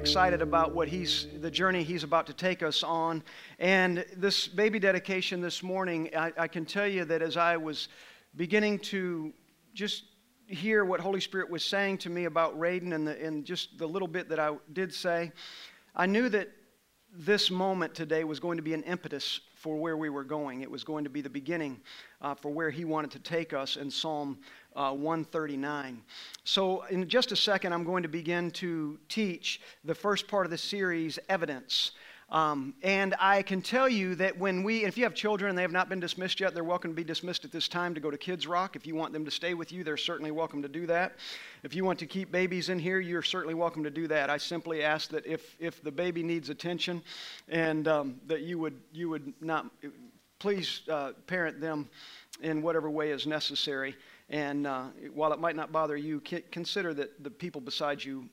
excited about what he's, the journey he's about to take us on. And this baby dedication this morning, I, I can tell you that as I was beginning to just hear what Holy Spirit was saying to me about Raiden and, the, and just the little bit that I did say, I knew that this moment today was going to be an impetus for where we were going. It was going to be the beginning uh, for where he wanted to take us in Psalm uh, 139. So, in just a second, I'm going to begin to teach the first part of the series, Evidence. Um, and I can tell you that when we, if you have children and they have not been dismissed yet, they're welcome to be dismissed at this time to go to Kids Rock. If you want them to stay with you, they're certainly welcome to do that. If you want to keep babies in here, you're certainly welcome to do that. I simply ask that if, if the baby needs attention and um, that you would, you would not, please uh, parent them in whatever way is necessary. And uh, while it might not bother you, consider that the people beside you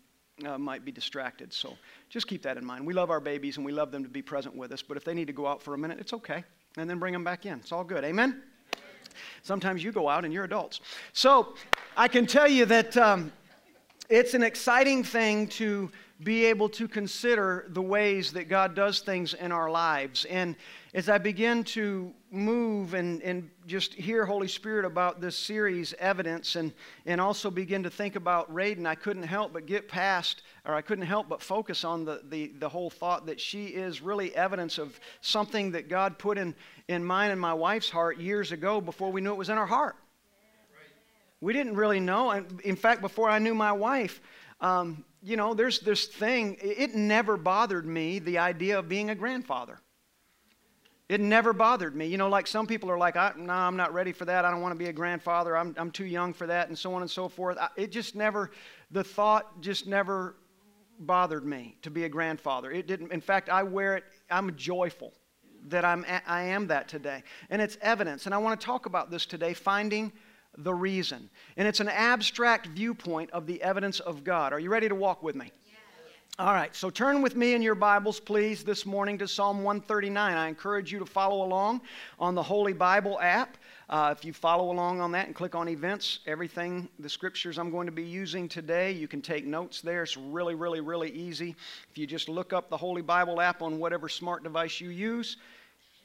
uh, might be distracted. So just keep that in mind. We love our babies and we love them to be present with us, but if they need to go out for a minute, it's okay. And then bring them back in. It's all good. Amen? Sometimes you go out and you're adults. So I can tell you that um, it's an exciting thing to be able to consider the ways that God does things in our lives. And as I begin to move and, and just hear Holy Spirit about this series, Evidence, and, and also begin to think about Raiden, I couldn't help but get past, or I couldn't help but focus on the, the, the whole thought that she is really evidence of something that God put in, in mine and my wife's heart years ago before we knew it was in our heart. We didn't really know. In fact, before I knew my wife, um, you know, there's this thing, it never bothered me, the idea of being a grandfather. It never bothered me. You know, like some people are like, no, I'm not ready for that. I don't want to be a grandfather. I'm, I'm too young for that, and so on and so forth. I, it just never, the thought just never bothered me to be a grandfather. It didn't, in fact, I wear it, I'm joyful that I'm, I am that today. And it's evidence. And I want to talk about this today finding the reason. And it's an abstract viewpoint of the evidence of God. Are you ready to walk with me? All right, so turn with me in your Bibles, please, this morning to Psalm 139. I encourage you to follow along on the Holy Bible app. Uh, if you follow along on that and click on events, everything, the scriptures I'm going to be using today, you can take notes there. It's really, really, really easy. If you just look up the Holy Bible app on whatever smart device you use,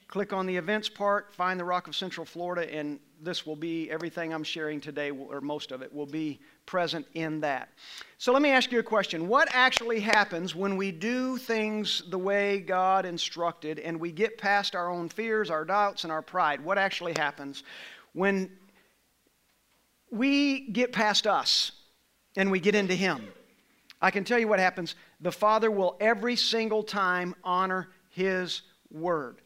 click on the events part, find the Rock of Central Florida, and this will be everything I'm sharing today, or most of it, will be present in that. So let me ask you a question. What actually happens when we do things the way God instructed and we get past our own fears, our doubts, and our pride? What actually happens when we get past us and we get into Him? I can tell you what happens. The Father will every single time honor His word.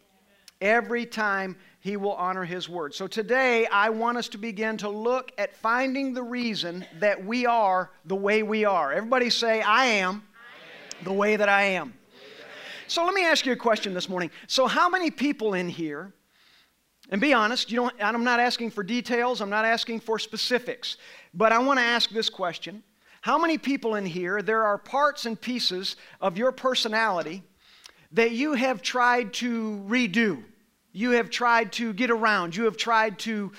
Every time he will honor his word. So today, I want us to begin to look at finding the reason that we are the way we are. Everybody say, I am, I am. the way that I am. So let me ask you a question this morning. So, how many people in here, and be honest, you don't, I'm not asking for details, I'm not asking for specifics, but I want to ask this question. How many people in here, there are parts and pieces of your personality that you have tried to redo? You have tried to get around. You have tried to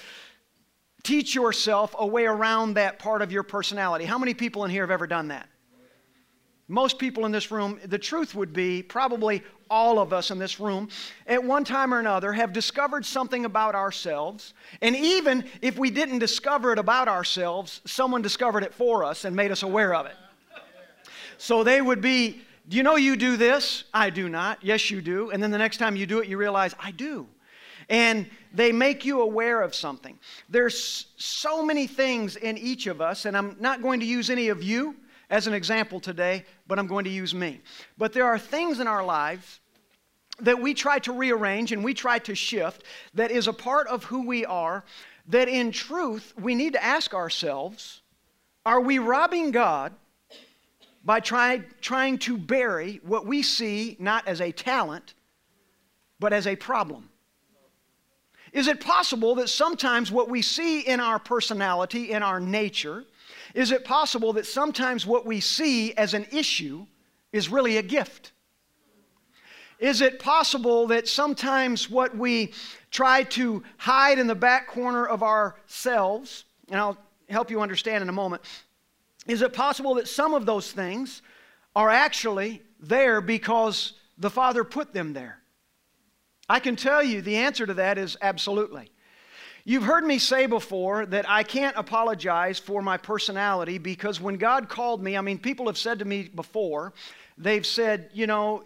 teach yourself a way around that part of your personality. How many people in here have ever done that? Most people in this room, the truth would be probably all of us in this room, at one time or another, have discovered something about ourselves. And even if we didn't discover it about ourselves, someone discovered it for us and made us aware of it. So they would be do you know you do this? I do not. Yes, you do. And then the next time you do it, you realize, I do. And they make you aware of something. There's so many things in each of us, and I'm not going to use any of you as an example today, but I'm going to use me. But there are things in our lives that we try to rearrange and we try to shift that is a part of who we are, that in truth, we need to ask ourselves are we robbing God? By try, trying to bury what we see not as a talent, but as a problem. Is it possible that sometimes what we see in our personality, in our nature, is it possible that sometimes what we see as an issue is really a gift? Is it possible that sometimes what we try to hide in the back corner of ourselves, and I'll help you understand in a moment, is it possible that some of those things are actually there because the Father put them there? I can tell you the answer to that is absolutely. You've heard me say before that I can't apologize for my personality because when God called me, I mean, people have said to me before, they've said, you know,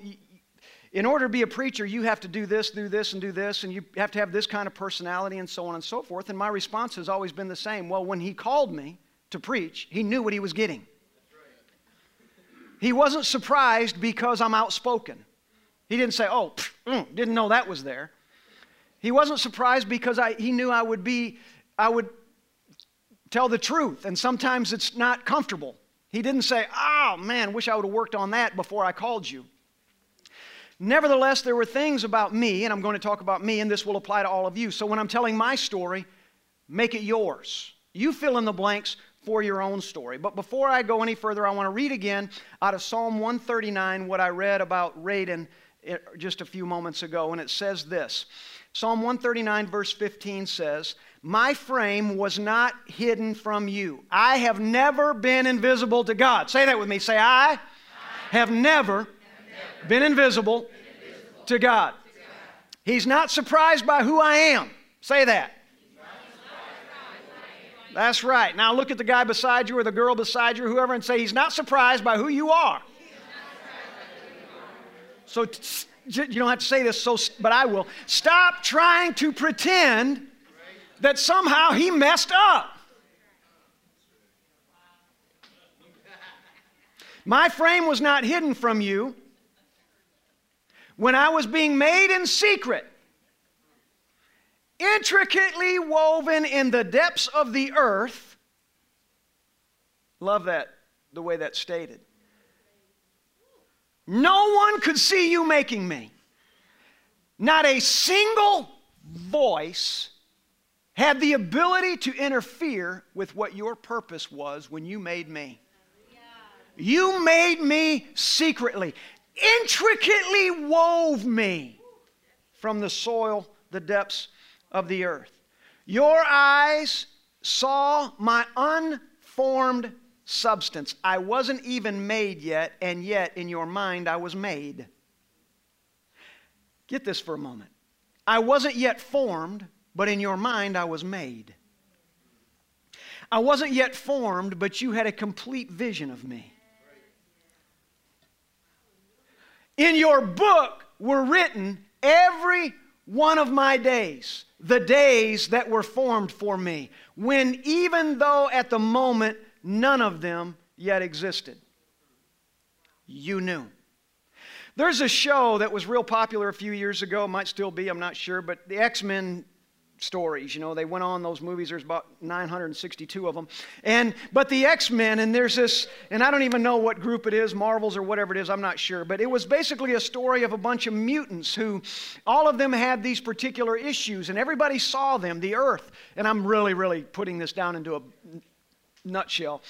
in order to be a preacher, you have to do this, do this, and do this, and you have to have this kind of personality, and so on and so forth. And my response has always been the same. Well, when He called me to preach, He knew what He was getting. He wasn't surprised because I'm outspoken. He didn't say, oh, pff, mm, didn't know that was there. He wasn't surprised because I, he knew I would be, I would tell the truth, and sometimes it's not comfortable. He didn't say, oh man, wish I would have worked on that before I called you. Nevertheless, there were things about me, and I'm going to talk about me, and this will apply to all of you. So when I'm telling my story, make it yours. You fill in the blanks for your own story. But before I go any further, I want to read again out of Psalm 139 what I read about Raiden eh, just a few moments ago, and it says this Psalm 139, verse 15 says, My frame was not hidden from you. I have never been invisible to God. Say that with me. Say, I, I have never, never been invisible, been invisible to, God. to God. He's not surprised by who I am. Say that. That's right. Now look at the guy beside you or the girl beside you, or whoever, and say, He's not surprised by who you are. So you don't have to say this, so, but I will. Stop trying to pretend that somehow he messed up. My frame was not hidden from you when I was being made in secret, intricately woven in the depths of the earth. Love that, the way that's stated. No one could see you making me. Not a single voice had the ability to interfere with what your purpose was when you made me. You made me secretly, intricately wove me from the soil, the depths of the earth. Your eyes saw my unformed substance. I wasn't even made yet, and yet in your mind I was made. Get this for a moment. I wasn't yet formed, but in your mind I was made. I wasn't yet formed, but you had a complete vision of me. In your book were written every one of my days, the days that were formed for me, when even though at the moment none of them yet existed. You knew. There's a show that was real popular a few years ago, might still be, I'm not sure, but the X Men stories. You know, they went on those movies. There's about 962 of them. And but the X-Men and there's this and I don't even know what group it is, Marvels or whatever it is, I'm not sure, but it was basically a story of a bunch of mutants who all of them had these particular issues and everybody saw them, the earth. And I'm really really putting this down into a nutshell.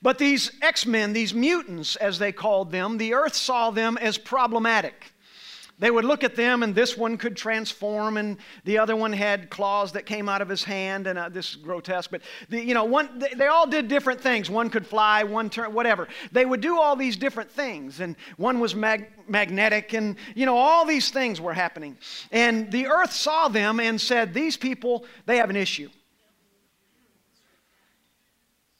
But these X Men, these mutants, as they called them, the earth saw them as problematic. They would look at them, and this one could transform, and the other one had claws that came out of his hand, and uh, this is grotesque. But the, you know, one they, they, all did different things. One could fly, one turn, whatever. They would do all these different things, and one was mag- magnetic, and you know, all these things were happening. And the earth saw them and said, "These people, they have an issue."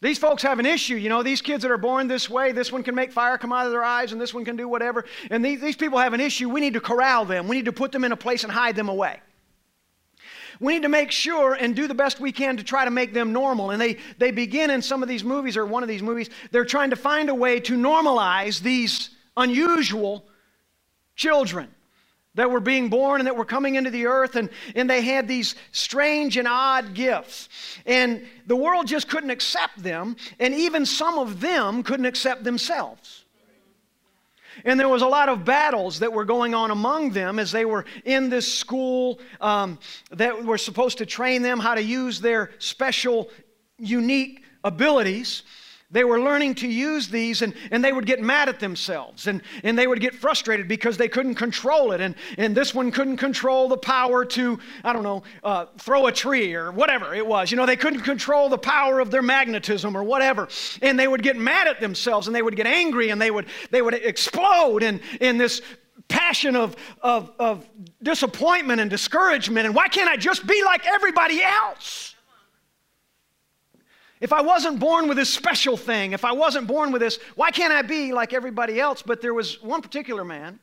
These folks have an issue. You know, these kids that are born this way, this one can make fire come out of their eyes, and this one can do whatever. And these, these people have an issue. We need to corral them. We need to put them in a place and hide them away. We need to make sure and do the best we can to try to make them normal. And they, they begin in some of these movies, or one of these movies, they're trying to find a way to normalize these unusual children that were being born and that were coming into the earth, and, and they had these strange and odd gifts. And the world just couldn't accept them, and even some of them couldn't accept themselves. And there was a lot of battles that were going on among them as they were in this school um, that were supposed to train them how to use their special, unique abilities. They were learning to use these and, and they would get mad at themselves and, and they would get frustrated because they couldn't control it. And, and this one couldn't control the power to, I don't know, uh, throw a tree or whatever it was. You know, they couldn't control the power of their magnetism or whatever. And they would get mad at themselves and they would get angry and they would, they would explode in, in this passion of, of, of disappointment and discouragement. And why can't I just be like everybody else? If I wasn't born with this special thing, if I wasn't born with this, why can't I be like everybody else? But there was one particular man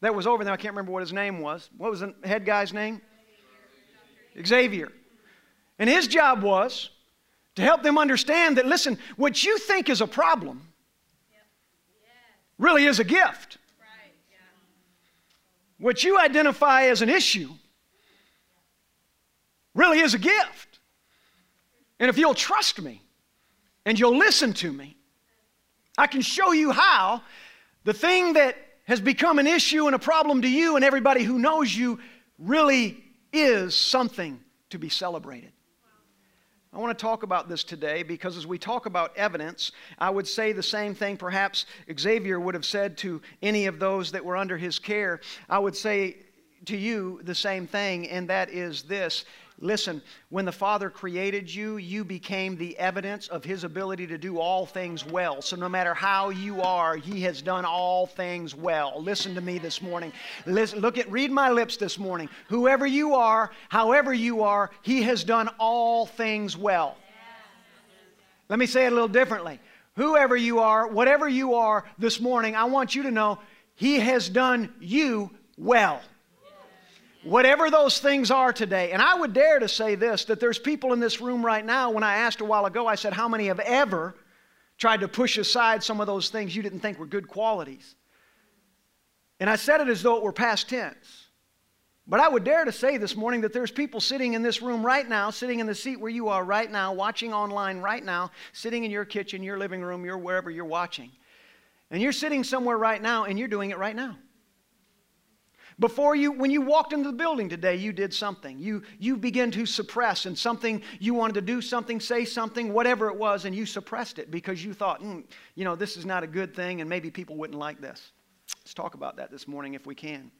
that was over there. I can't remember what his name was. What was the head guy's name? Xavier. And his job was to help them understand that, listen, what you think is a problem really is a gift. What you identify as an issue really is a gift. And if you'll trust me and you'll listen to me, I can show you how the thing that has become an issue and a problem to you and everybody who knows you really is something to be celebrated. I want to talk about this today because as we talk about evidence, I would say the same thing perhaps Xavier would have said to any of those that were under his care. I would say to you the same thing, and that is this Listen, when the Father created you, you became the evidence of His ability to do all things well. So no matter how you are, He has done all things well. Listen to me this morning. Listen, look at, read my lips this morning. Whoever you are, however you are, He has done all things well. Let me say it a little differently. Whoever you are, whatever you are this morning, I want you to know He has done you well. Whatever those things are today. And I would dare to say this that there's people in this room right now. When I asked a while ago, I said, How many have ever tried to push aside some of those things you didn't think were good qualities? And I said it as though it were past tense. But I would dare to say this morning that there's people sitting in this room right now, sitting in the seat where you are right now, watching online right now, sitting in your kitchen, your living room, your wherever you're watching. And you're sitting somewhere right now and you're doing it right now. Before you, when you walked into the building today, you did something. You, you began to suppress, and something you wanted to do something, say something, whatever it was, and you suppressed it because you thought, mm, you know, this is not a good thing, and maybe people wouldn't like this. Let's talk about that this morning if we can.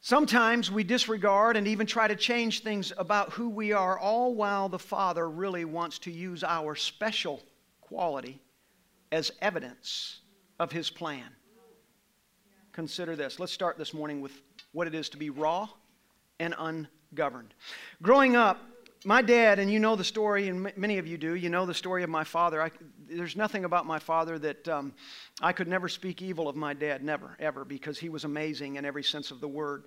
Sometimes we disregard and even try to change things about who we are, all while the Father really wants to use our special quality as evidence of His plan consider this. Let's start this morning with what it is to be raw and ungoverned. Growing up, my dad, and you know the story, and many of you do, you know the story of my father. I, there's nothing about my father that um, I could never speak evil of my dad, never, ever, because he was amazing in every sense of the word.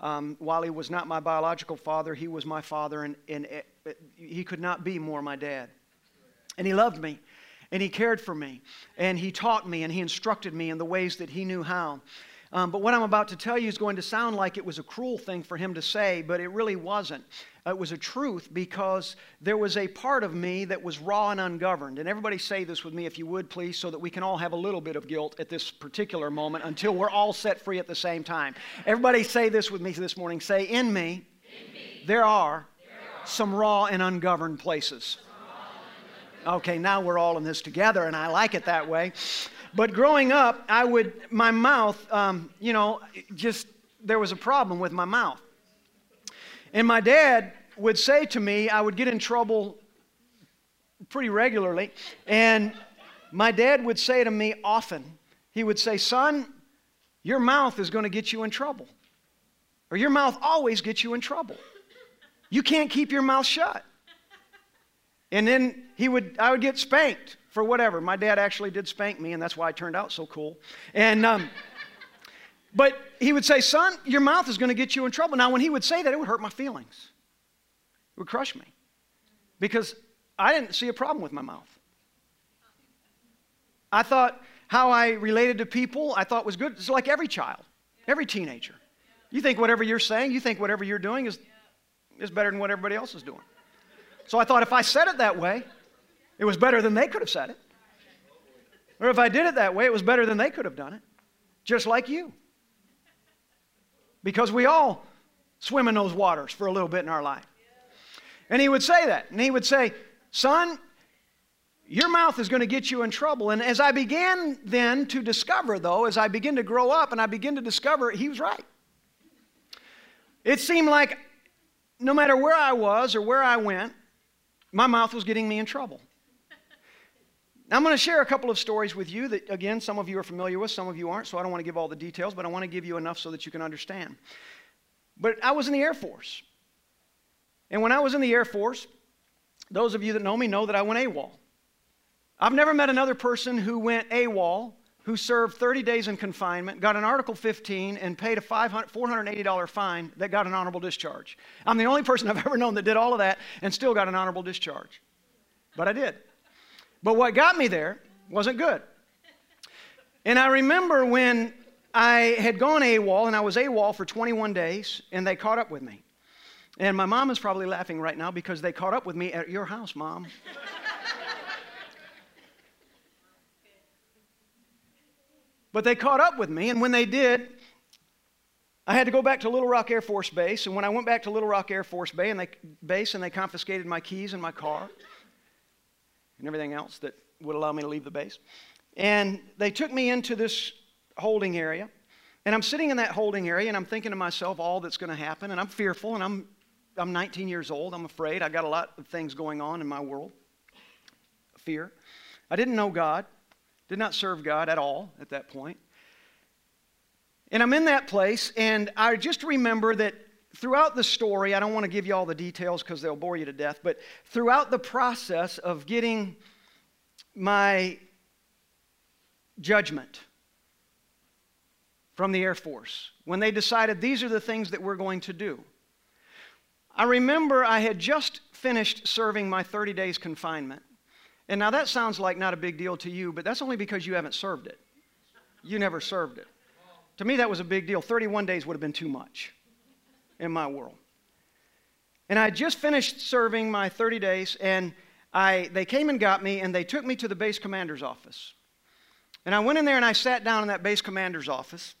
Um, while he was not my biological father, he was my father, and, and it, it, he could not be more my dad. And he loved me, and he cared for me, and he taught me, and he instructed me in the ways that he knew how. Um, but what I'm about to tell you is going to sound like it was a cruel thing for him to say, but it really wasn't. It was a truth because there was a part of me that was raw and ungoverned. And everybody say this with me, if you would, please, so that we can all have a little bit of guilt at this particular moment until we're all set free at the same time. Everybody say this with me this morning. Say, In me, in me there, are there are some raw and ungoverned places. Okay, now we're all in this together, and I like it that way. But growing up, I would, my mouth, um, you know, just, there was a problem with my mouth. And my dad would say to me, I would get in trouble pretty regularly. And my dad would say to me often, he would say, Son, your mouth is going to get you in trouble. Or your mouth always gets you in trouble. You can't keep your mouth shut. And then he would, I would get spanked for whatever. My dad actually did spank me, and that's why I turned out so cool. And, um, but he would say, Son, your mouth is going to get you in trouble. Now, when he would say that, it would hurt my feelings, it would crush me because I didn't see a problem with my mouth. I thought how I related to people, I thought was good. It's like every child, every teenager. You think whatever you're saying, you think whatever you're doing is, is better than what everybody else is doing. So I thought if I said it that way, it was better than they could have said it. Or if I did it that way, it was better than they could have done it. Just like you. Because we all swim in those waters for a little bit in our life. And he would say that. And he would say, Son, your mouth is going to get you in trouble. And as I began then to discover, though, as I begin to grow up and I begin to discover, he was right. It seemed like no matter where I was or where I went, my mouth was getting me in trouble. Now, I'm going to share a couple of stories with you that, again, some of you are familiar with, some of you aren't, so I don't want to give all the details, but I want to give you enough so that you can understand. But I was in the Air Force. And when I was in the Air Force, those of you that know me know that I went AWOL. I've never met another person who went AWOL, who served 30 days in confinement, got an Article 15, and paid a $480 fine that got an honorable discharge. I'm the only person I've ever known that did all of that and still got an honorable discharge. But I did. But what got me there wasn't good. And I remember when I had gone AWOL, and I was AWOL for 21 days, and they caught up with me. And my mom is probably laughing right now because they caught up with me at your house, mom. But they caught up with me, and when they did, I had to go back to Little Rock Air Force Base. And when I went back to Little Rock Air Force Base and they, base and they confiscated my keys and my car and everything else that would allow me to leave the base, and they took me into this holding area. And I'm sitting in that holding area and I'm thinking to myself all that's going to happen. And I'm fearful and I'm, I'm 19 years old. I'm afraid. I got a lot of things going on in my world. Fear. I didn't know God. Did not serve God at all at that point. And I'm in that place, and I just remember that throughout the story, I don't want to give you all the details because they'll bore you to death, but throughout the process of getting my judgment from the Air Force, when they decided these are the things that we're going to do, I remember I had just finished serving my 30 days confinement. And now that sounds like not a big deal to you, but that's only because you haven't served it. You never served it. To me, that was a big deal. 31 days would have been too much in my world. And I just finished serving my 30 days, and I, they came and got me, and they took me to the base commander's office. And I went in there and I sat down in that base commander's office,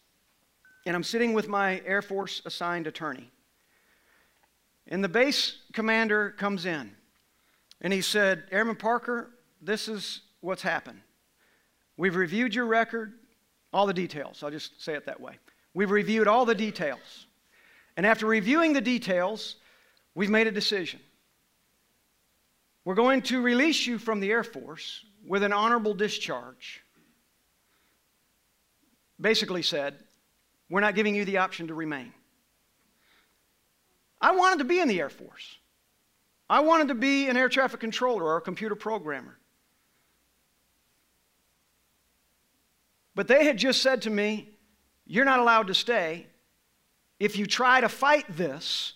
and I'm sitting with my Air Force assigned attorney. And the base commander comes in. And he said, Airman Parker, this is what's happened. We've reviewed your record, all the details. I'll just say it that way. We've reviewed all the details. And after reviewing the details, we've made a decision. We're going to release you from the Air Force with an honorable discharge. Basically, said, we're not giving you the option to remain. I wanted to be in the Air Force. I wanted to be an air traffic controller or a computer programmer. But they had just said to me, You're not allowed to stay. If you try to fight this,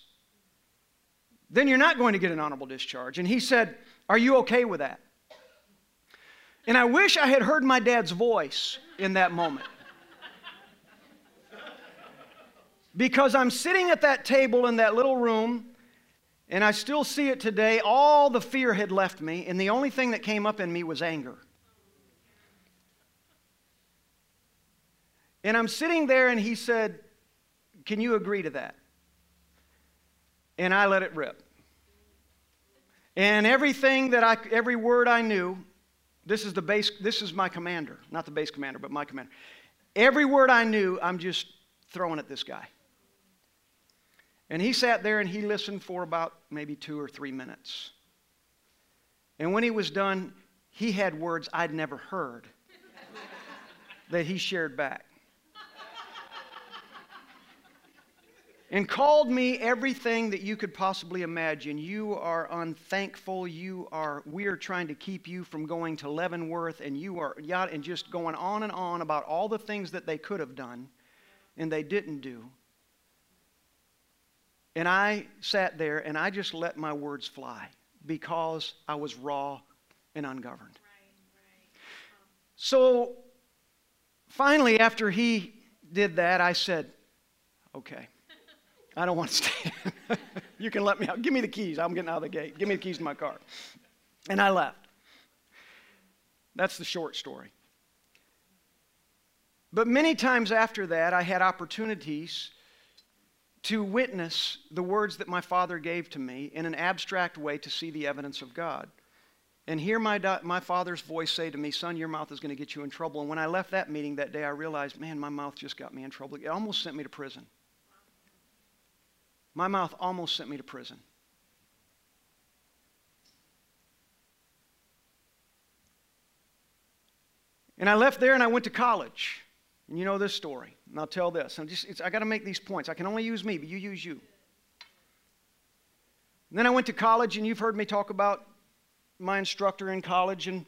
then you're not going to get an honorable discharge. And he said, Are you okay with that? And I wish I had heard my dad's voice in that moment. because I'm sitting at that table in that little room and I still see it today. All the fear had left me, and the only thing that came up in me was anger. And I'm sitting there, and he said, Can you agree to that? And I let it rip. And everything that I, every word I knew, this is the base, this is my commander, not the base commander, but my commander. Every word I knew, I'm just throwing at this guy. And he sat there and he listened for about maybe two or three minutes. And when he was done, he had words I'd never heard that he shared back. And called me everything that you could possibly imagine. You are unthankful. You are, we are trying to keep you from going to Leavenworth, and you are, and just going on and on about all the things that they could have done and they didn't do. And I sat there and I just let my words fly because I was raw and ungoverned. So finally, after he did that, I said, Okay, I don't want to stay. you can let me out. Give me the keys. I'm getting out of the gate. Give me the keys to my car. And I left. That's the short story. But many times after that, I had opportunities to witness the words that my father gave to me in an abstract way to see the evidence of God. and hear my, my father's voice say to me, Son, your mouth is going to get you in trouble. And when I left that meeting that day, I realized, man, my mouth just got me in trouble. It almost sent me to prison. My mouth almost sent me to prison. And I left there and I went to college. And you know this story. And I'll tell this. I'm just, I got to make these points. I can only use me, but you use you. And then I went to college, and you've heard me talk about my instructor in college. And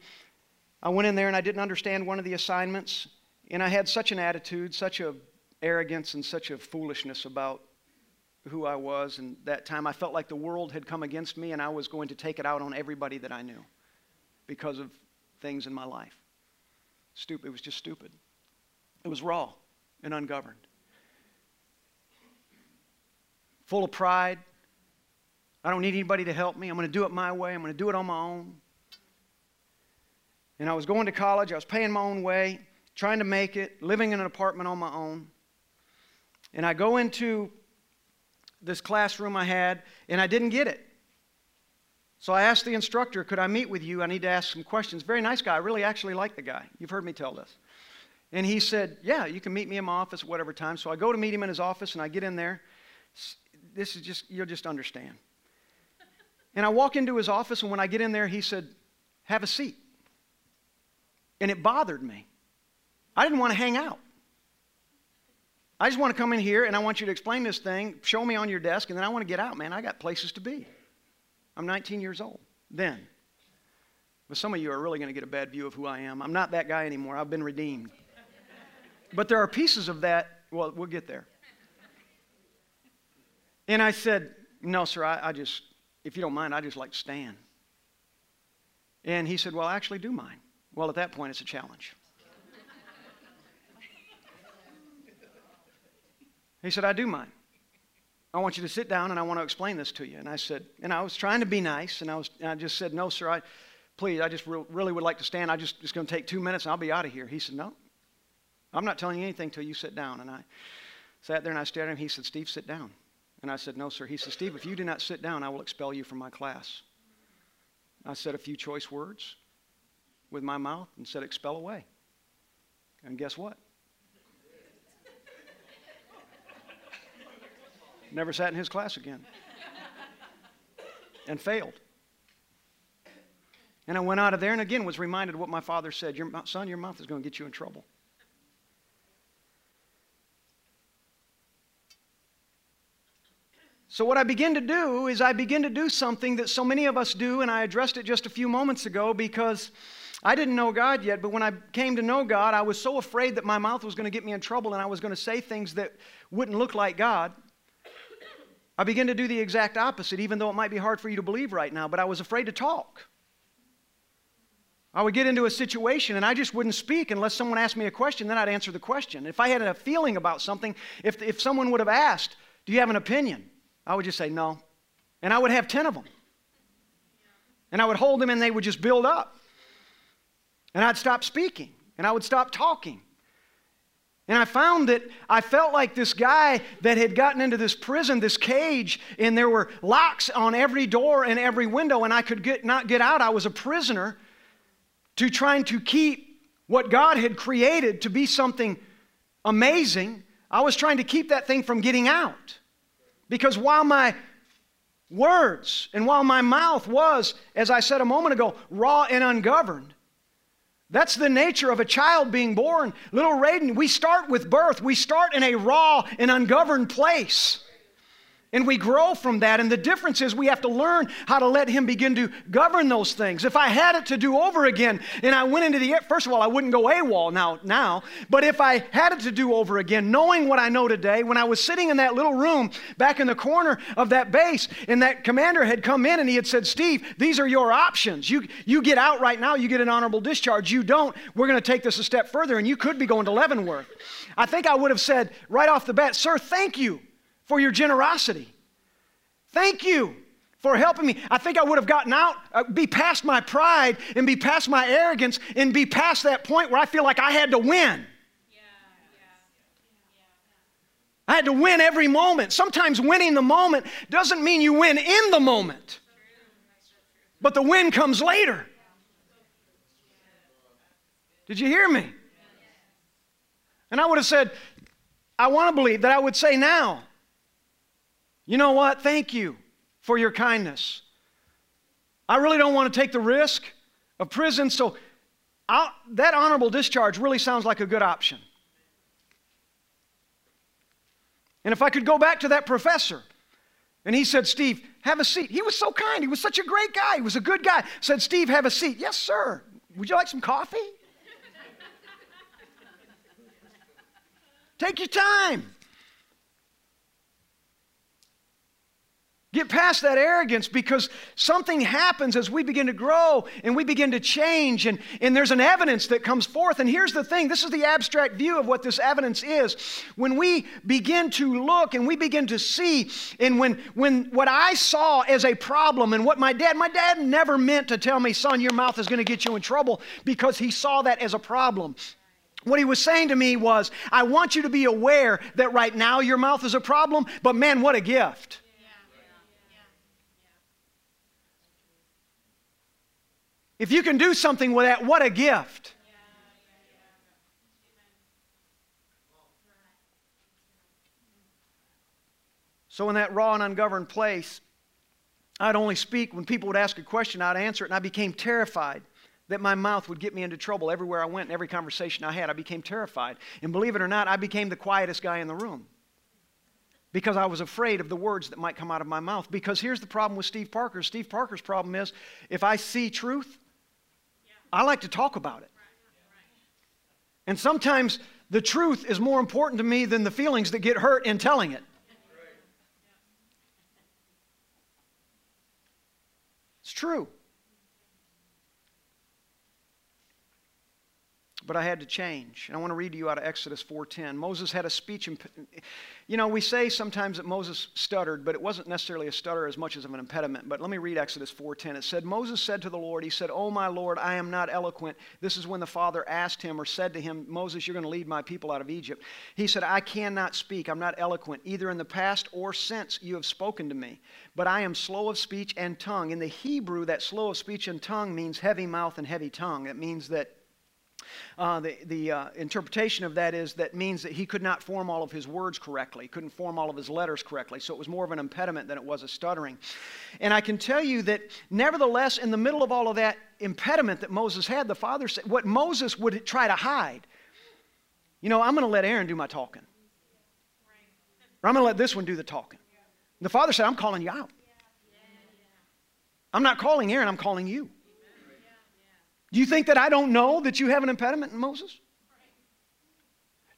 I went in there and I didn't understand one of the assignments. And I had such an attitude, such a arrogance, and such a foolishness about who I was. And that time I felt like the world had come against me, and I was going to take it out on everybody that I knew because of things in my life. Stupid. It was just stupid. It was raw and ungoverned. Full of pride. I don't need anybody to help me. I'm going to do it my way. I'm going to do it on my own. And I was going to college. I was paying my own way, trying to make it, living in an apartment on my own. And I go into this classroom I had, and I didn't get it. So I asked the instructor, Could I meet with you? I need to ask some questions. Very nice guy. I really actually like the guy. You've heard me tell this. And he said, Yeah, you can meet me in my office at whatever time. So I go to meet him in his office and I get in there. This is just, you'll just understand. And I walk into his office, and when I get in there, he said, Have a seat. And it bothered me. I didn't want to hang out. I just want to come in here and I want you to explain this thing, show me on your desk, and then I want to get out, man. I got places to be. I'm 19 years old then. But some of you are really going to get a bad view of who I am. I'm not that guy anymore. I've been redeemed. But there are pieces of that. Well, we'll get there. And I said, No, sir, I, I just, if you don't mind, I just like to stand. And he said, Well, I actually do mind. Well, at that point, it's a challenge. He said, I do mind. I want you to sit down and I want to explain this to you. And I said, and I was trying to be nice, and I, was, and I just said, no, sir, I, please, I just re- really would like to stand. I just, it's going to take two minutes and I'll be out of here. He said, no, I'm not telling you anything until you sit down. And I sat there and I stared at him. He said, Steve, sit down. And I said, no, sir. He said, Steve, if you do not sit down, I will expel you from my class. I said a few choice words with my mouth and said, expel away. And guess what? Never sat in his class again. and failed. And I went out of there and again was reminded of what my father said your, Son, your mouth is going to get you in trouble. So, what I begin to do is I begin to do something that so many of us do, and I addressed it just a few moments ago because I didn't know God yet. But when I came to know God, I was so afraid that my mouth was going to get me in trouble and I was going to say things that wouldn't look like God. I began to do the exact opposite, even though it might be hard for you to believe right now, but I was afraid to talk. I would get into a situation and I just wouldn't speak unless someone asked me a question, then I'd answer the question. If I had a feeling about something, if, if someone would have asked, Do you have an opinion? I would just say no. And I would have 10 of them. And I would hold them and they would just build up. And I'd stop speaking and I would stop talking. And I found that I felt like this guy that had gotten into this prison, this cage, and there were locks on every door and every window, and I could get, not get out. I was a prisoner to trying to keep what God had created to be something amazing. I was trying to keep that thing from getting out. Because while my words and while my mouth was, as I said a moment ago, raw and ungoverned, that's the nature of a child being born. Little Raiden, we start with birth. We start in a raw and ungoverned place. And we grow from that. And the difference is we have to learn how to let Him begin to govern those things. If I had it to do over again and I went into the air, first of all, I wouldn't go AWOL now, now. But if I had it to do over again, knowing what I know today, when I was sitting in that little room back in the corner of that base, and that commander had come in and he had said, Steve, these are your options. You, you get out right now, you get an honorable discharge. You don't, we're going to take this a step further, and you could be going to Leavenworth. I think I would have said right off the bat, Sir, thank you for your generosity. Thank you for helping me. I think I would have gotten out, uh, be past my pride and be past my arrogance and be past that point where I feel like I had to win. I had to win every moment. Sometimes winning the moment doesn't mean you win in the moment, but the win comes later. Did you hear me? And I would have said, I want to believe that I would say now, you know what? Thank you for your kindness. I really don't want to take the risk of prison, so I'll, that honorable discharge really sounds like a good option. And if I could go back to that professor, and he said, Steve, have a seat. He was so kind. He was such a great guy. He was a good guy. Said, Steve, have a seat. Yes, sir. Would you like some coffee? Take your time. Get past that arrogance because something happens as we begin to grow and we begin to change, and, and there's an evidence that comes forth. And here's the thing this is the abstract view of what this evidence is. When we begin to look and we begin to see, and when, when what I saw as a problem and what my dad, my dad never meant to tell me, son, your mouth is going to get you in trouble because he saw that as a problem. What he was saying to me was, I want you to be aware that right now your mouth is a problem, but man, what a gift. If you can do something with that, what a gift. So, in that raw and ungoverned place, I'd only speak when people would ask a question, I'd answer it, and I became terrified that my mouth would get me into trouble everywhere I went and every conversation I had. I became terrified. And believe it or not, I became the quietest guy in the room because I was afraid of the words that might come out of my mouth. Because here's the problem with Steve Parker Steve Parker's problem is if I see truth, I like to talk about it. And sometimes the truth is more important to me than the feelings that get hurt in telling it. It's true. But I had to change. And I want to read to you out of Exodus 4:10. Moses had a speech imp- you know, we say sometimes that Moses stuttered, but it wasn't necessarily a stutter as much as of an impediment. But let me read Exodus 4:10. It said, "Moses said to the Lord, he said, "Oh my Lord, I am not eloquent." This is when the Father asked him or said to him, "Moses, you're going to lead my people out of Egypt." He said, "I cannot speak. I'm not eloquent either in the past or since you have spoken to me, but I am slow of speech and tongue." In the Hebrew, that slow of speech and tongue means heavy mouth and heavy tongue. It means that uh, the the uh, interpretation of that is that means that he could not form all of his words correctly, couldn't form all of his letters correctly. So it was more of an impediment than it was a stuttering. And I can tell you that, nevertheless, in the middle of all of that impediment that Moses had, the Father said, what Moses would try to hide, you know, I'm going to let Aaron do my talking. Or I'm going to let this one do the talking. And the Father said, I'm calling you out. I'm not calling Aaron, I'm calling you. Do you think that I don't know that you have an impediment, in Moses?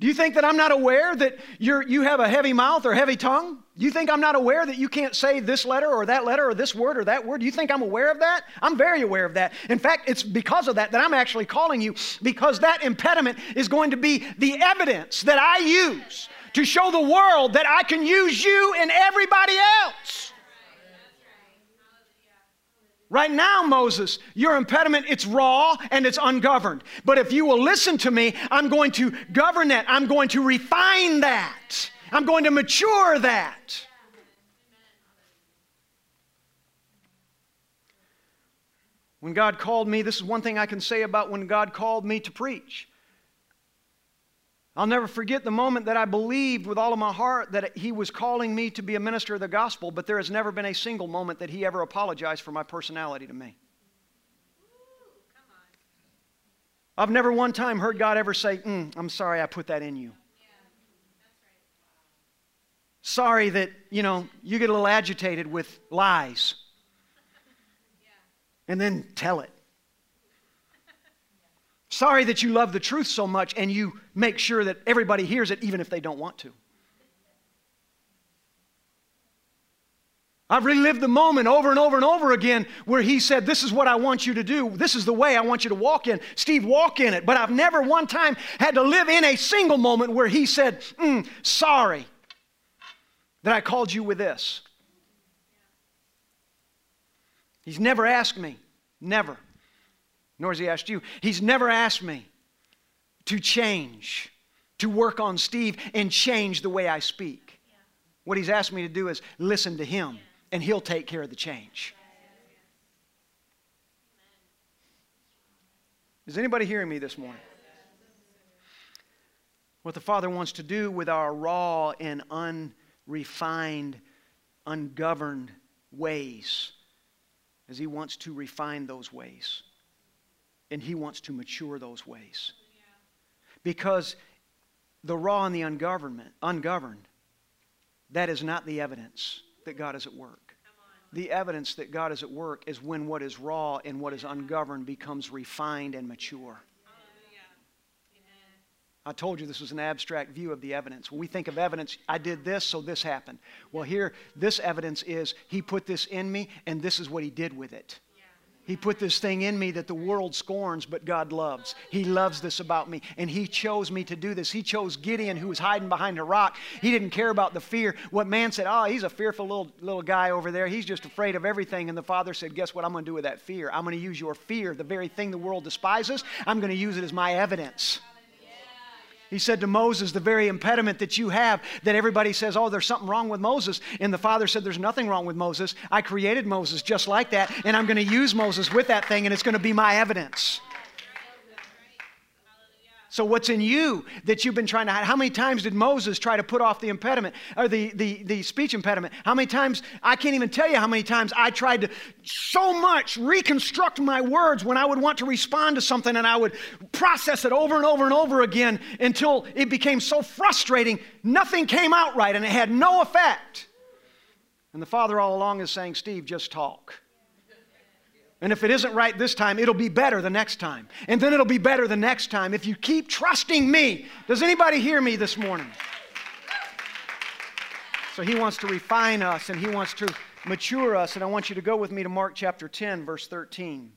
Do you think that I'm not aware that you're, you have a heavy mouth or heavy tongue? Do you think I'm not aware that you can't say this letter or that letter or this word or that word? Do you think I'm aware of that? I'm very aware of that. In fact, it's because of that that I'm actually calling you because that impediment is going to be the evidence that I use to show the world that I can use you and everybody else. Right now, Moses, your impediment, it's raw and it's ungoverned. But if you will listen to me, I'm going to govern that. I'm going to refine that. I'm going to mature that. When God called me, this is one thing I can say about when God called me to preach. I'll never forget the moment that I believed with all of my heart that He was calling me to be a minister of the gospel, but there has never been a single moment that He ever apologized for my personality to me. I've never one time heard God ever say, mm, I'm sorry I put that in you. Sorry that, you know, you get a little agitated with lies. And then tell it. Sorry that you love the truth so much and you make sure that everybody hears it even if they don't want to. I've relived the moment over and over and over again where he said, This is what I want you to do. This is the way I want you to walk in. Steve, walk in it. But I've never one time had to live in a single moment where he said, mm, Sorry that I called you with this. He's never asked me. Never nor has he asked you. He's never asked me to change, to work on Steve and change the way I speak. What he's asked me to do is listen to him, and he'll take care of the change. Is anybody hearing me this morning? What the Father wants to do with our raw and unrefined, ungoverned ways is He wants to refine those ways. And He wants to mature those ways. Because the raw and the ungoverned, that is not the evidence that God is at work. The evidence that God is at work is when what is raw and what is ungoverned becomes refined and mature. I told you this was an abstract view of the evidence. When we think of evidence, I did this, so this happened. Well, here, this evidence is He put this in me, and this is what He did with it. He put this thing in me that the world scorns, but God loves. He loves this about me, and He chose me to do this. He chose Gideon, who was hiding behind a rock. He didn't care about the fear. What man said, Oh, he's a fearful little, little guy over there. He's just afraid of everything. And the father said, Guess what I'm going to do with that fear? I'm going to use your fear, the very thing the world despises. I'm going to use it as my evidence. He said to Moses, The very impediment that you have, that everybody says, Oh, there's something wrong with Moses. And the father said, There's nothing wrong with Moses. I created Moses just like that, and I'm going to use Moses with that thing, and it's going to be my evidence. So, what's in you that you've been trying to hide? How many times did Moses try to put off the impediment or the, the, the speech impediment? How many times? I can't even tell you how many times I tried to so much reconstruct my words when I would want to respond to something and I would process it over and over and over again until it became so frustrating, nothing came out right and it had no effect. And the Father all along is saying, Steve, just talk. And if it isn't right this time, it'll be better the next time. And then it'll be better the next time if you keep trusting me. Does anybody hear me this morning? So he wants to refine us and he wants to mature us. And I want you to go with me to Mark chapter 10, verse 13.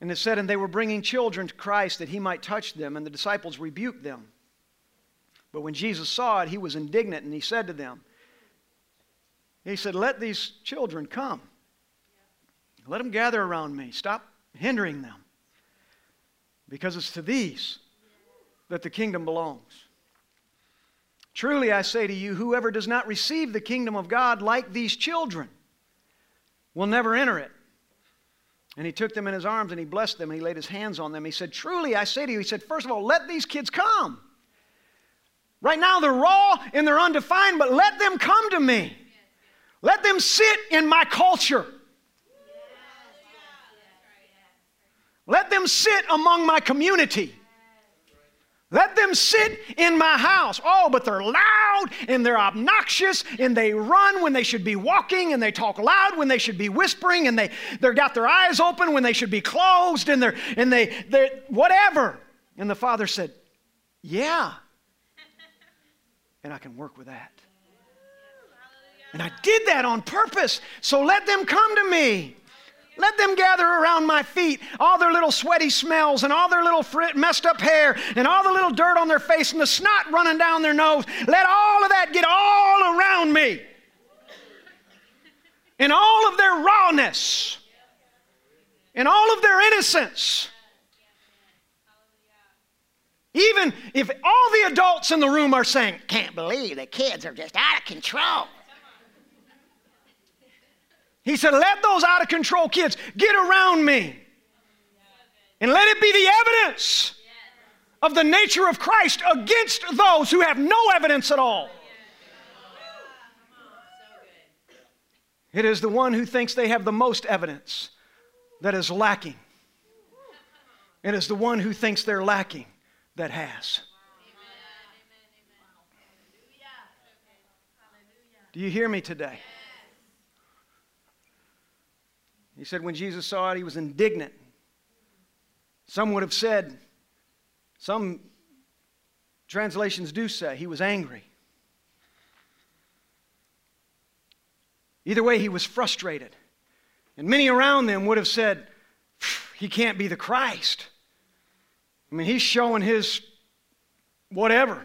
And it said, And they were bringing children to Christ that he might touch them, and the disciples rebuked them. But when Jesus saw it, he was indignant, and he said to them, He said, Let these children come. Let them gather around me. Stop hindering them. Because it's to these that the kingdom belongs. Truly, I say to you, whoever does not receive the kingdom of God like these children will never enter it. And he took them in his arms and he blessed them and he laid his hands on them. He said, Truly, I say to you, he said, first of all, let these kids come. Right now, they're raw and they're undefined, but let them come to me. Let them sit in my culture. Let them sit among my community. Let them sit in my house. Oh, but they're loud and they're obnoxious and they run when they should be walking and they talk loud when they should be whispering and they, they've got their eyes open when they should be closed and they're, and they, they're whatever. And the father said, Yeah. And I can work with that. And I did that on purpose. So let them come to me. Let them gather around my feet, all their little sweaty smells and all their little messed up hair and all the little dirt on their face and the snot running down their nose. Let all of that get all around me. In all of their rawness, in all of their innocence. Even if all the adults in the room are saying, Can't believe the kids are just out of control. He said, Let those out of control kids get around me. And let it be the evidence of the nature of Christ against those who have no evidence at all. It is the one who thinks they have the most evidence that is lacking. It is the one who thinks they're lacking that has. Do you hear me today? He said when Jesus saw it, he was indignant. Some would have said, some translations do say, he was angry. Either way, he was frustrated. And many around them would have said, he can't be the Christ. I mean, he's showing his whatever.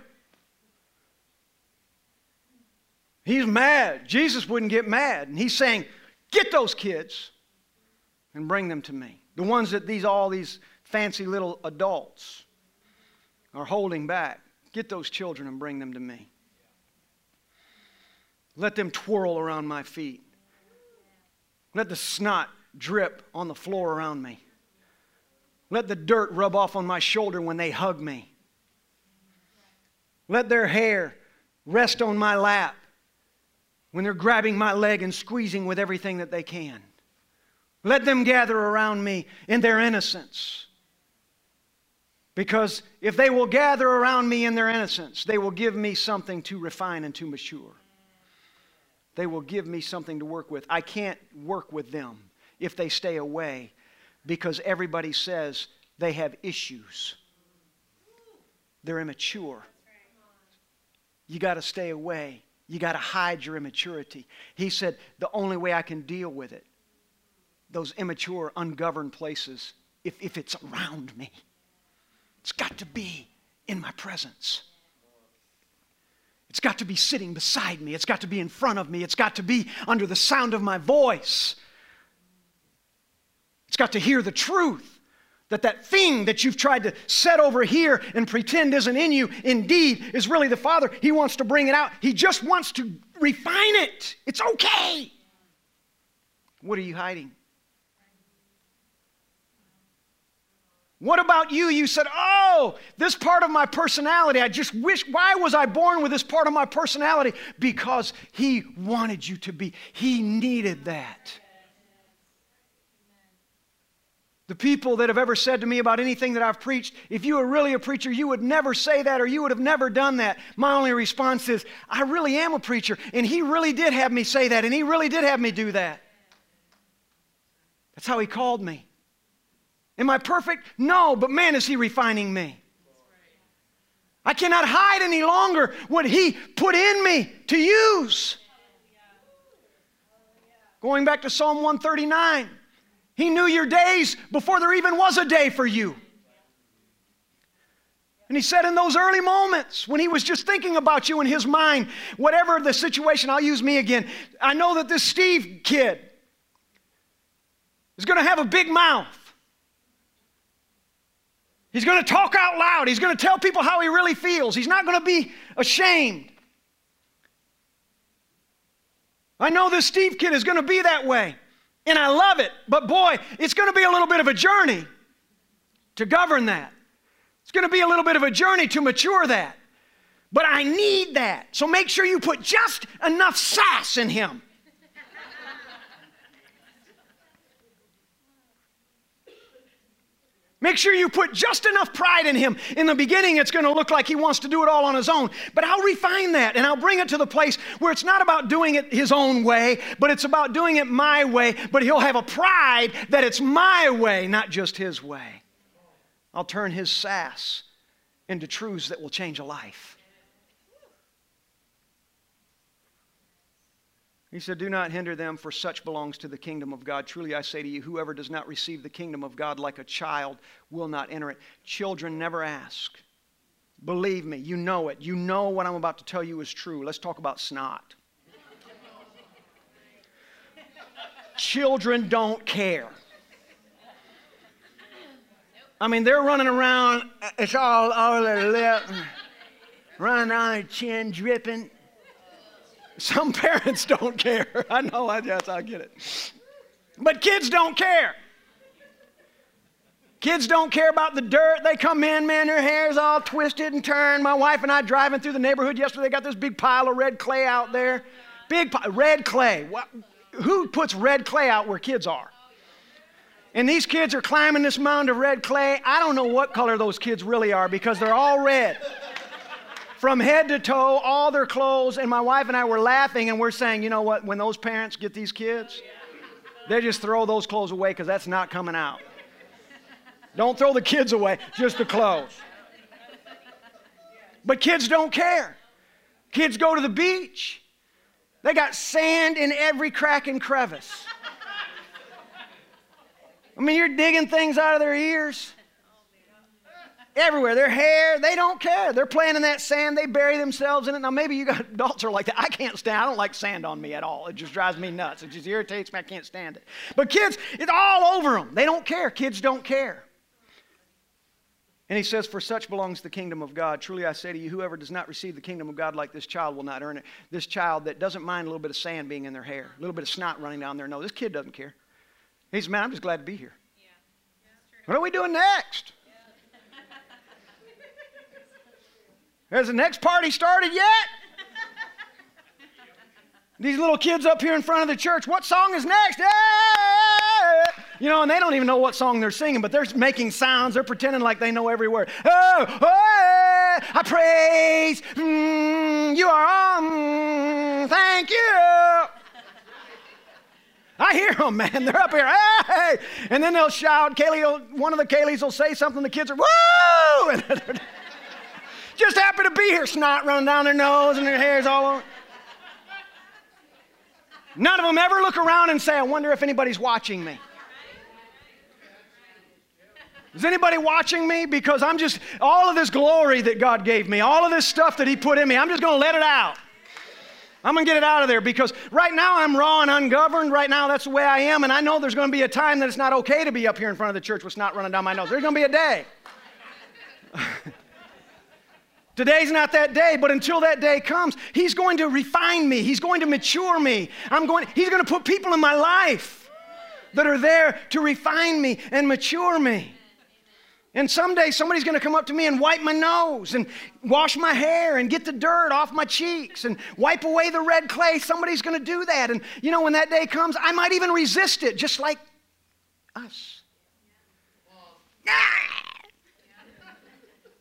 He's mad. Jesus wouldn't get mad. And he's saying, Get those kids and bring them to me. The ones that these all these fancy little adults are holding back. Get those children and bring them to me. Let them twirl around my feet. Let the snot drip on the floor around me. Let the dirt rub off on my shoulder when they hug me. Let their hair rest on my lap when they're grabbing my leg and squeezing with everything that they can. Let them gather around me in their innocence. Because if they will gather around me in their innocence, they will give me something to refine and to mature. They will give me something to work with. I can't work with them if they stay away because everybody says they have issues. They're immature. You got to stay away. You got to hide your immaturity. He said, The only way I can deal with it, those immature, ungoverned places, if, if it's around me, it's got to be in my presence. It's got to be sitting beside me. It's got to be in front of me. It's got to be under the sound of my voice. It's got to hear the truth that that thing that you've tried to set over here and pretend isn't in you indeed is really the Father. He wants to bring it out. He just wants to refine it. It's okay. What are you hiding? What about you? You said, Oh, this part of my personality, I just wish, why was I born with this part of my personality? Because He wanted you to be. He needed that. The people that have ever said to me about anything that I've preached, if you were really a preacher, you would never say that or you would have never done that. My only response is, I really am a preacher, and he really did have me say that, and he really did have me do that. That's how he called me. Am I perfect? No, but man, is he refining me. I cannot hide any longer what he put in me to use. Going back to Psalm 139. He knew your days before there even was a day for you. And he said in those early moments when he was just thinking about you in his mind, whatever the situation, I'll use me again. I know that this Steve kid is going to have a big mouth. He's going to talk out loud. He's going to tell people how he really feels. He's not going to be ashamed. I know this Steve kid is going to be that way. And I love it. But boy, it's going to be a little bit of a journey to govern that. It's going to be a little bit of a journey to mature that. But I need that. So make sure you put just enough sass in him Make sure you put just enough pride in him. In the beginning, it's going to look like he wants to do it all on his own. But I'll refine that and I'll bring it to the place where it's not about doing it his own way, but it's about doing it my way. But he'll have a pride that it's my way, not just his way. I'll turn his sass into truths that will change a life. He said, Do not hinder them, for such belongs to the kingdom of God. Truly I say to you, whoever does not receive the kingdom of God like a child will not enter it. Children never ask. Believe me, you know it. You know what I'm about to tell you is true. Let's talk about snot. Children don't care. I mean, they're running around, it's all over their lip, running on their chin, dripping. Some parents don't care. I know, I guess I get it. But kids don't care. Kids don't care about the dirt. They come in, man, their hair's all twisted and turned. My wife and I driving through the neighborhood yesterday got this big pile of red clay out there. Big pi- red clay. What, who puts red clay out where kids are? And these kids are climbing this mound of red clay. I don't know what color those kids really are because they're all red from head to toe, all their clothes. And my wife and I were laughing and we're saying, you know what, when those parents get these kids, they just throw those clothes away because that's not coming out. Don't throw the kids away, just the clothes. But kids don't care. Kids go to the beach, they got sand in every crack and crevice. I mean, you're digging things out of their ears everywhere. Their hair, they don't care. They're playing in that sand. They bury themselves in it. Now, maybe you got adults are like that. I can't stand. I don't like sand on me at all. It just drives me nuts. It just irritates me. I can't stand it. But kids, it's all over them. They don't care. Kids don't care. And he says, For such belongs the kingdom of God. Truly I say to you, whoever does not receive the kingdom of God like this child will not earn it. This child that doesn't mind a little bit of sand being in their hair, a little bit of snot running down their nose. This kid doesn't care. He says, Man, I'm just glad to be here. Yeah. What are we doing next? Has the next party started yet? These little kids up here in front of the church, what song is next? You know, and they don't even know what song they're singing, but they're making sounds. They're pretending like they know every word. Oh, oh I praise mm, you are on. Mm, thank you. I hear them, man. They're up here. Hey! And then they'll shout. Kaylee will, one of the Kayleys will say something. The kids are, woo! just happy to be here. Snot running down their nose and their hair's all over. None of them ever look around and say, I wonder if anybody's watching me. Is anybody watching me? Because I'm just, all of this glory that God gave me, all of this stuff that He put in me, I'm just going to let it out. I'm going to get it out of there because right now I'm raw and ungoverned. Right now, that's the way I am. And I know there's going to be a time that it's not okay to be up here in front of the church with snot running down my nose. There's going to be a day. Today's not that day, but until that day comes, He's going to refine me. He's going to mature me. I'm going, he's going to put people in my life that are there to refine me and mature me. And someday somebody's going to come up to me and wipe my nose and wash my hair and get the dirt off my cheeks and wipe away the red clay. Somebody's going to do that. And you know, when that day comes, I might even resist it, just like us. Ah!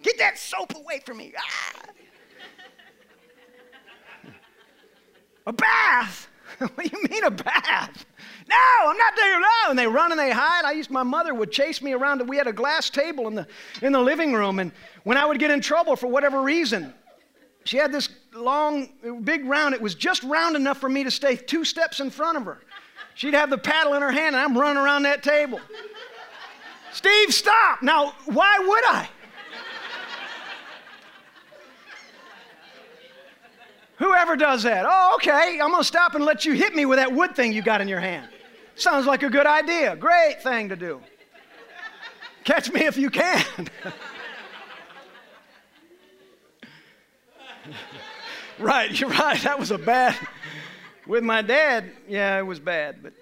Get that soap away from me. Ah! a bath? what do you mean a bath? No, I'm not doing no. And they run and they hide. I used my mother would chase me around. We had a glass table in the in the living room, and when I would get in trouble for whatever reason, she had this long, big round. It was just round enough for me to stay two steps in front of her. She'd have the paddle in her hand, and I'm running around that table. Steve, stop! Now, why would I? Whoever does that, oh, okay, I'm gonna stop and let you hit me with that wood thing you got in your hand. Sounds like a good idea. Great thing to do. Catch me if you can. right, you're right. That was a bad. With my dad, yeah, it was bad, but.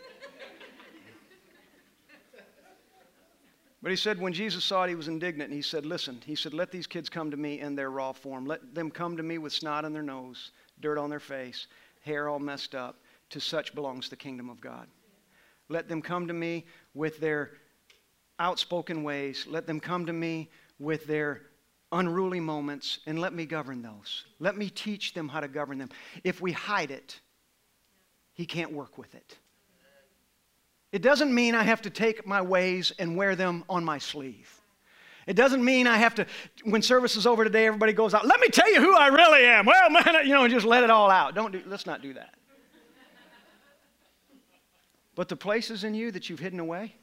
But he said when Jesus saw it, he was indignant. And he said, Listen, he said, let these kids come to me in their raw form. Let them come to me with snot in their nose, dirt on their face, hair all messed up. To such belongs the kingdom of God. Let them come to me with their outspoken ways. Let them come to me with their unruly moments, and let me govern those. Let me teach them how to govern them. If we hide it, He can't work with it. It doesn't mean I have to take my ways and wear them on my sleeve. It doesn't mean I have to, when service is over today, everybody goes out, let me tell you who I really am. Well, man, you know, just let it all out. Don't do, let's not do that. But the places in you that you've hidden away,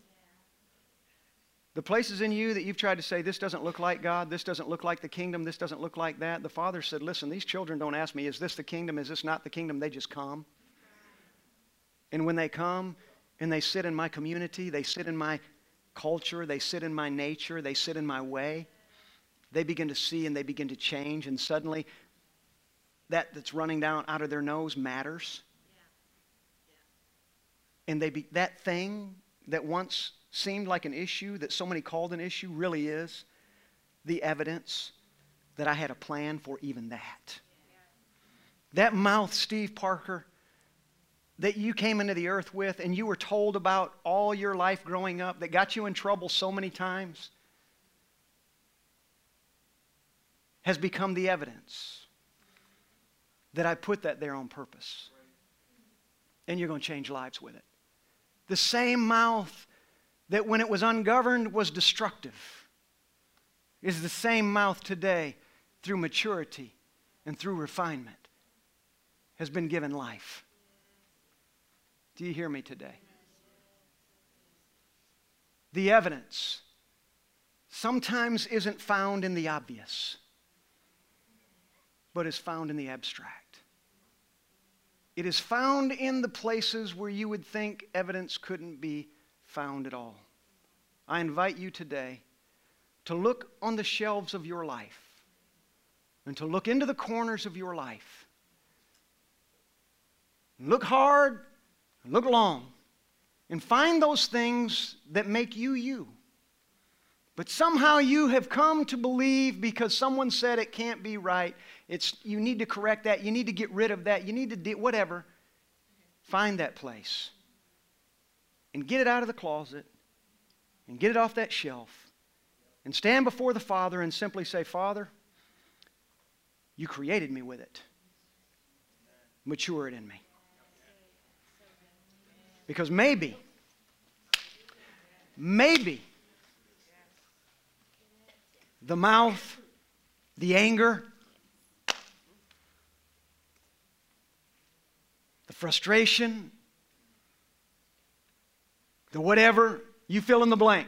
the places in you that you've tried to say, this doesn't look like God, this doesn't look like the kingdom, this doesn't look like that, the Father said, listen, these children don't ask me, is this the kingdom, is this not the kingdom? They just come. And when they come and they sit in my community, they sit in my culture, they sit in my nature, they sit in my way, they begin to see and they begin to change, and suddenly that that's running down out of their nose matters. And they be, that thing that once seemed like an issue that so many called an issue really is the evidence that I had a plan for even that. That mouth, Steve Parker, that you came into the earth with and you were told about all your life growing up that got you in trouble so many times has become the evidence that I put that there on purpose. And you're going to change lives with it. The same mouth that when it was ungoverned was destructive is the same mouth today through maturity and through refinement has been given life. Do you hear me today? The evidence sometimes isn't found in the obvious, but is found in the abstract. It is found in the places where you would think evidence couldn't be found at all. I invite you today to look on the shelves of your life and to look into the corners of your life. Look hard, look long, and find those things that make you you. But somehow you have come to believe because someone said it can't be right. It's, you need to correct that. You need to get rid of that. You need to do whatever. Find that place and get it out of the closet and get it off that shelf and stand before the Father and simply say, Father, you created me with it. Mature it in me. Because maybe, maybe the mouth, the anger, the frustration, the whatever, you fill in the blank.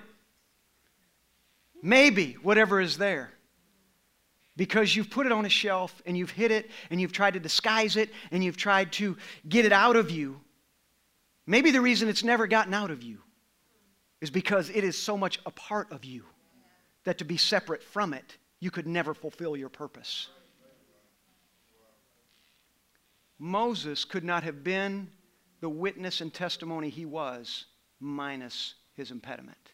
Maybe whatever is there. Because you've put it on a shelf and you've hid it and you've tried to disguise it and you've tried to get it out of you. Maybe the reason it's never gotten out of you is because it is so much a part of you that to be separate from it, you could never fulfill your purpose. Moses could not have been the witness and testimony he was minus his impediment.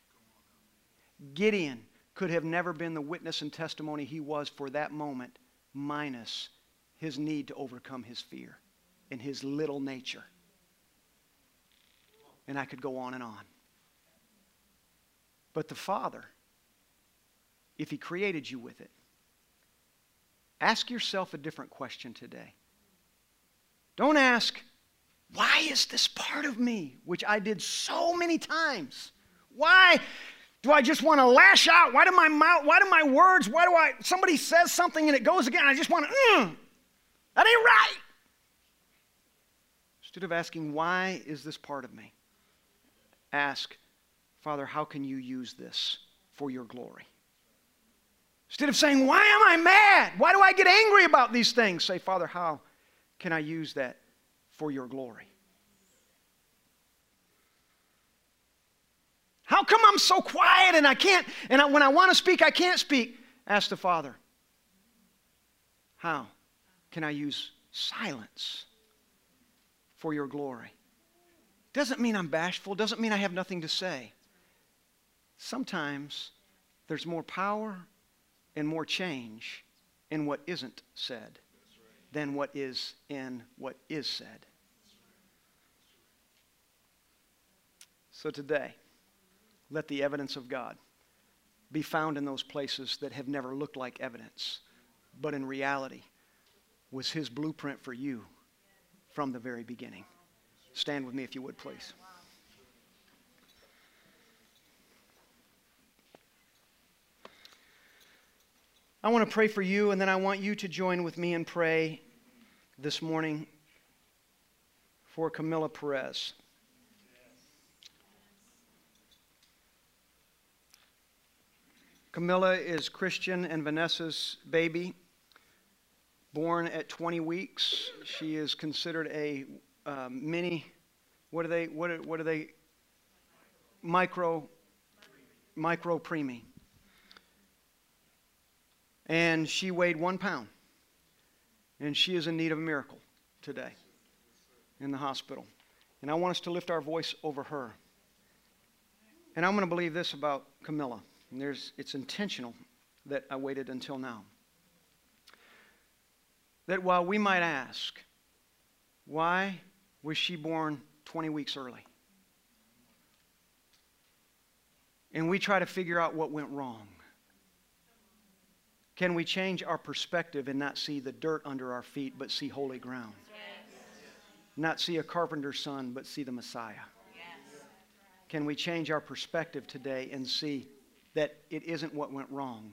Gideon could have never been the witness and testimony he was for that moment minus his need to overcome his fear and his little nature. And I could go on and on. But the Father if He created you with it? Ask yourself a different question today. Don't ask, why is this part of me? Which I did so many times. Why do I just want to lash out? Why do my mouth, why do my words, why do I, somebody says something and it goes again, I just want to, mm, that ain't right. Instead of asking, why is this part of me? Ask, Father, how can you use this for your glory? Instead of saying, Why am I mad? Why do I get angry about these things? Say, Father, how can I use that for your glory? How come I'm so quiet and I can't, and I, when I want to speak, I can't speak? Ask the Father, How can I use silence for your glory? Doesn't mean I'm bashful, doesn't mean I have nothing to say. Sometimes there's more power and more change in what isn't said than what is in what is said. So today, let the evidence of God be found in those places that have never looked like evidence, but in reality was His blueprint for you from the very beginning. Stand with me if you would, please. I want to pray for you, and then I want you to join with me and pray this morning for Camilla Perez. Camilla is Christian and Vanessa's baby. Born at 20 weeks, she is considered a uh, mini. What are they? What are, what are they? Micro, micro preemie and she weighed one pound. And she is in need of a miracle today in the hospital. And I want us to lift our voice over her. And I'm going to believe this about Camilla. And there's, it's intentional that I waited until now. That while we might ask, why was she born 20 weeks early? And we try to figure out what went wrong. Can we change our perspective and not see the dirt under our feet, but see holy ground? Yes. Not see a carpenter's son, but see the Messiah? Yes. Can we change our perspective today and see that it isn't what went wrong,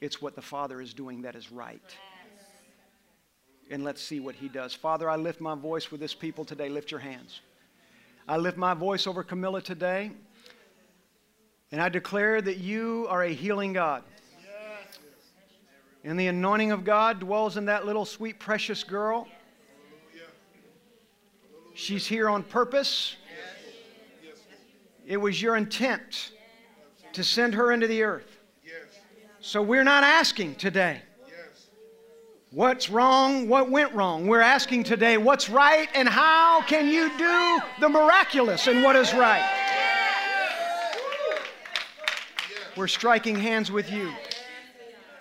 it's what the Father is doing that is right? And let's see what He does. Father, I lift my voice with this people today. Lift your hands. I lift my voice over Camilla today, and I declare that you are a healing God. And the anointing of God dwells in that little sweet, precious girl. She's here on purpose. It was your intent to send her into the earth. So we're not asking today what's wrong, what went wrong. We're asking today what's right and how can you do the miraculous and what is right. We're striking hands with you.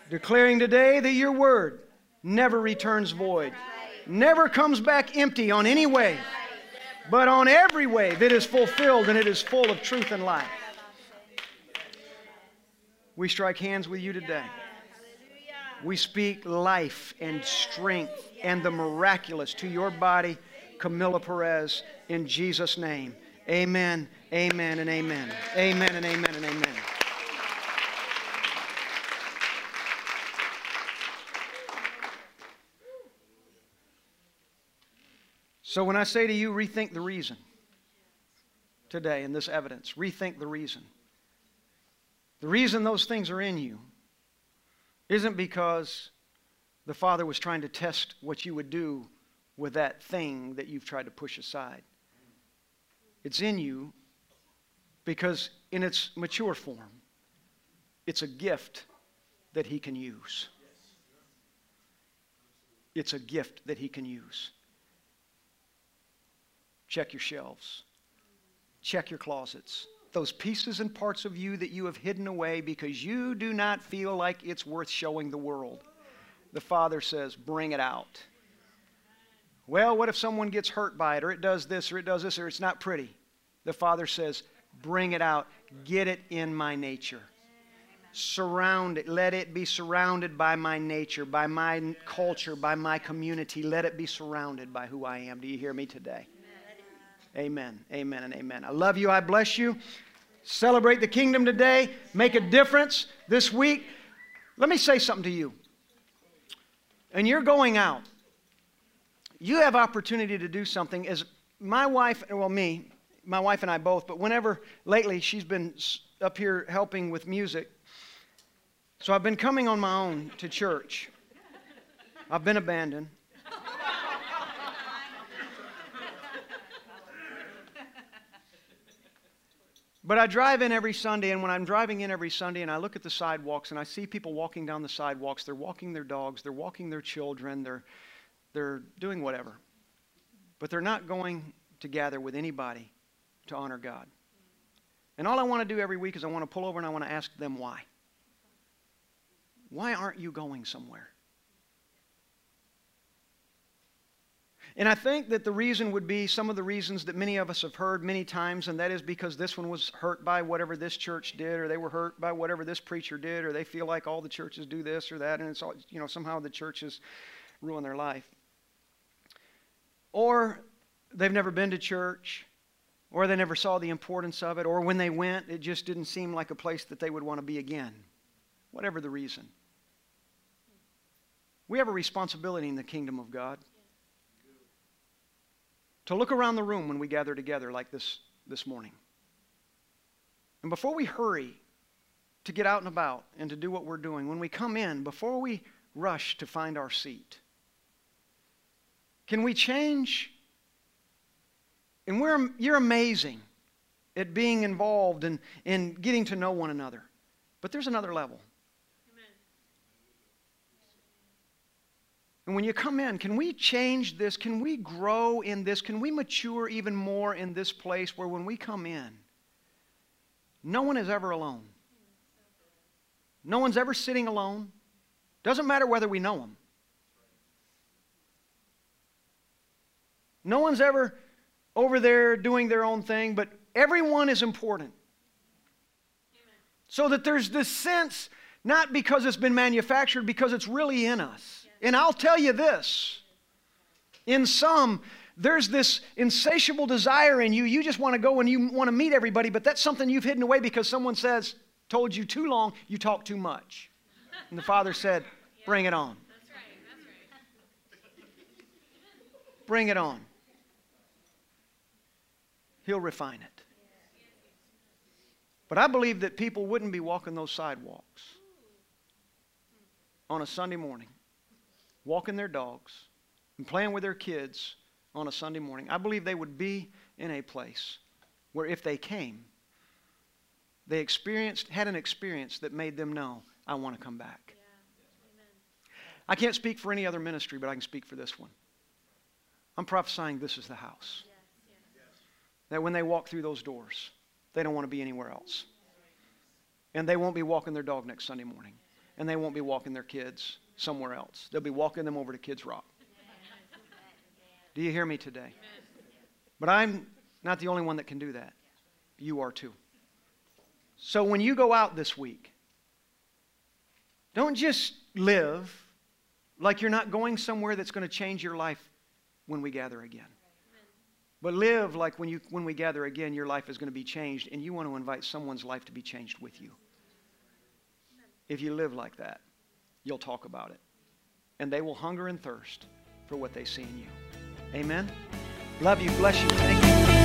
Declaring today that your word never returns void, never comes back empty on any way, but on every way that is fulfilled and it is full of truth and life. We strike hands with you today. We speak life and strength and the miraculous to your body, Camilla Perez, in Jesus' name. Amen, amen, and amen. Amen, and amen, and amen. So when I say to you, rethink the reason today in this evidence, rethink the reason. The reason those things are in you isn't because the Father was trying to test what you would do with that thing that you've tried to push aside. It's in you because, in its mature form, it's a gift that He can use. It's a gift that He can use. Check your shelves, check your closets those pieces and parts of you that you have hidden away because you do not feel like it's worth showing the world. The Father says, Bring it out. Well, what if someone gets hurt by it, or it does this, or it does this, or it's not pretty? The Father says, Bring it out. Get it in my nature. Surround it. Let it be surrounded by my nature, by my culture, by my community. Let it be surrounded by who I am. Do you hear me today? Amen. Amen and amen. I love you. I bless you. Celebrate the kingdom today. Make a difference this week. Let me say something to you. And you're going out. You have opportunity to do something as my wife, well, me, my wife and I both, but whenever lately she's been up here helping with music. So I've been coming on my own to church. I've been abandoned. But I drive in every Sunday, and when I'm driving in every Sunday and I look at the sidewalks and I see people walking down the sidewalks, they're walking their dogs, they're walking their children, they're, they're doing whatever. But they're not going to gather with anybody to honor God. And all I want to do every week is I want to pull over and I want to ask them why. Why aren't you going somewhere? And I think that the reason would be some of the reasons that many of us have heard many times, and that is because this one was hurt by whatever this church did, or they were hurt by whatever this preacher did, or they feel like all the churches do this or that, and it's all, you know, somehow the churches ruin their life. Or they've never been to church, or they never saw the importance of it, or when they went, it just didn't seem like a place that they would want to be again. Whatever the reason. We have a responsibility in the kingdom of God to look around the room when we gather together like this this morning. And before we hurry to get out and about and to do what we're doing, when we come in, before we rush to find our seat, can we change? And we're, you're amazing at being involved and in, in getting to know one another. But there's another level. And when you come in, can we change this? Can we grow in this? Can we mature even more in this place where when we come in, no one is ever alone? No one's ever sitting alone. Doesn't matter whether we know them. No one's ever over there doing their own thing, but everyone is important. So that there's this sense, not because it's been manufactured, because it's really in us. And I'll tell you this in some, there's this insatiable desire in you. You just want to go and you want to meet everybody, but that's something you've hidden away because someone says, told you too long, you talk too much. And the father said, Bring it on. Bring it on. He'll refine it. But I believe that people wouldn't be walking those sidewalks on a Sunday morning walking their dogs and playing with their kids on a Sunday morning, I believe they would be in a place where if they came, they experienced, had an experience that made them know, I want to come back. Yeah. I can't speak for any other ministry, but I can speak for this one. I'm prophesying this is the house. Yes, yes. That when they walk through those doors, they don't want to be anywhere else. And they won't be walking their dog next Sunday morning. And they won't be walking their kids somewhere else. They'll be walking them over to Kids Rock. Do you hear me today? But I'm not the only one that can do that. You are too. So when you go out this week, don't just live like you're not going somewhere that's going to change your life when we gather again. But live like when, you, when we gather again, your life is going to be changed, and you want to invite someone's life to be changed with you. If you live like that, you'll talk about it. And they will hunger and thirst for what they see in you. Amen. Love you. Bless you. Thank you.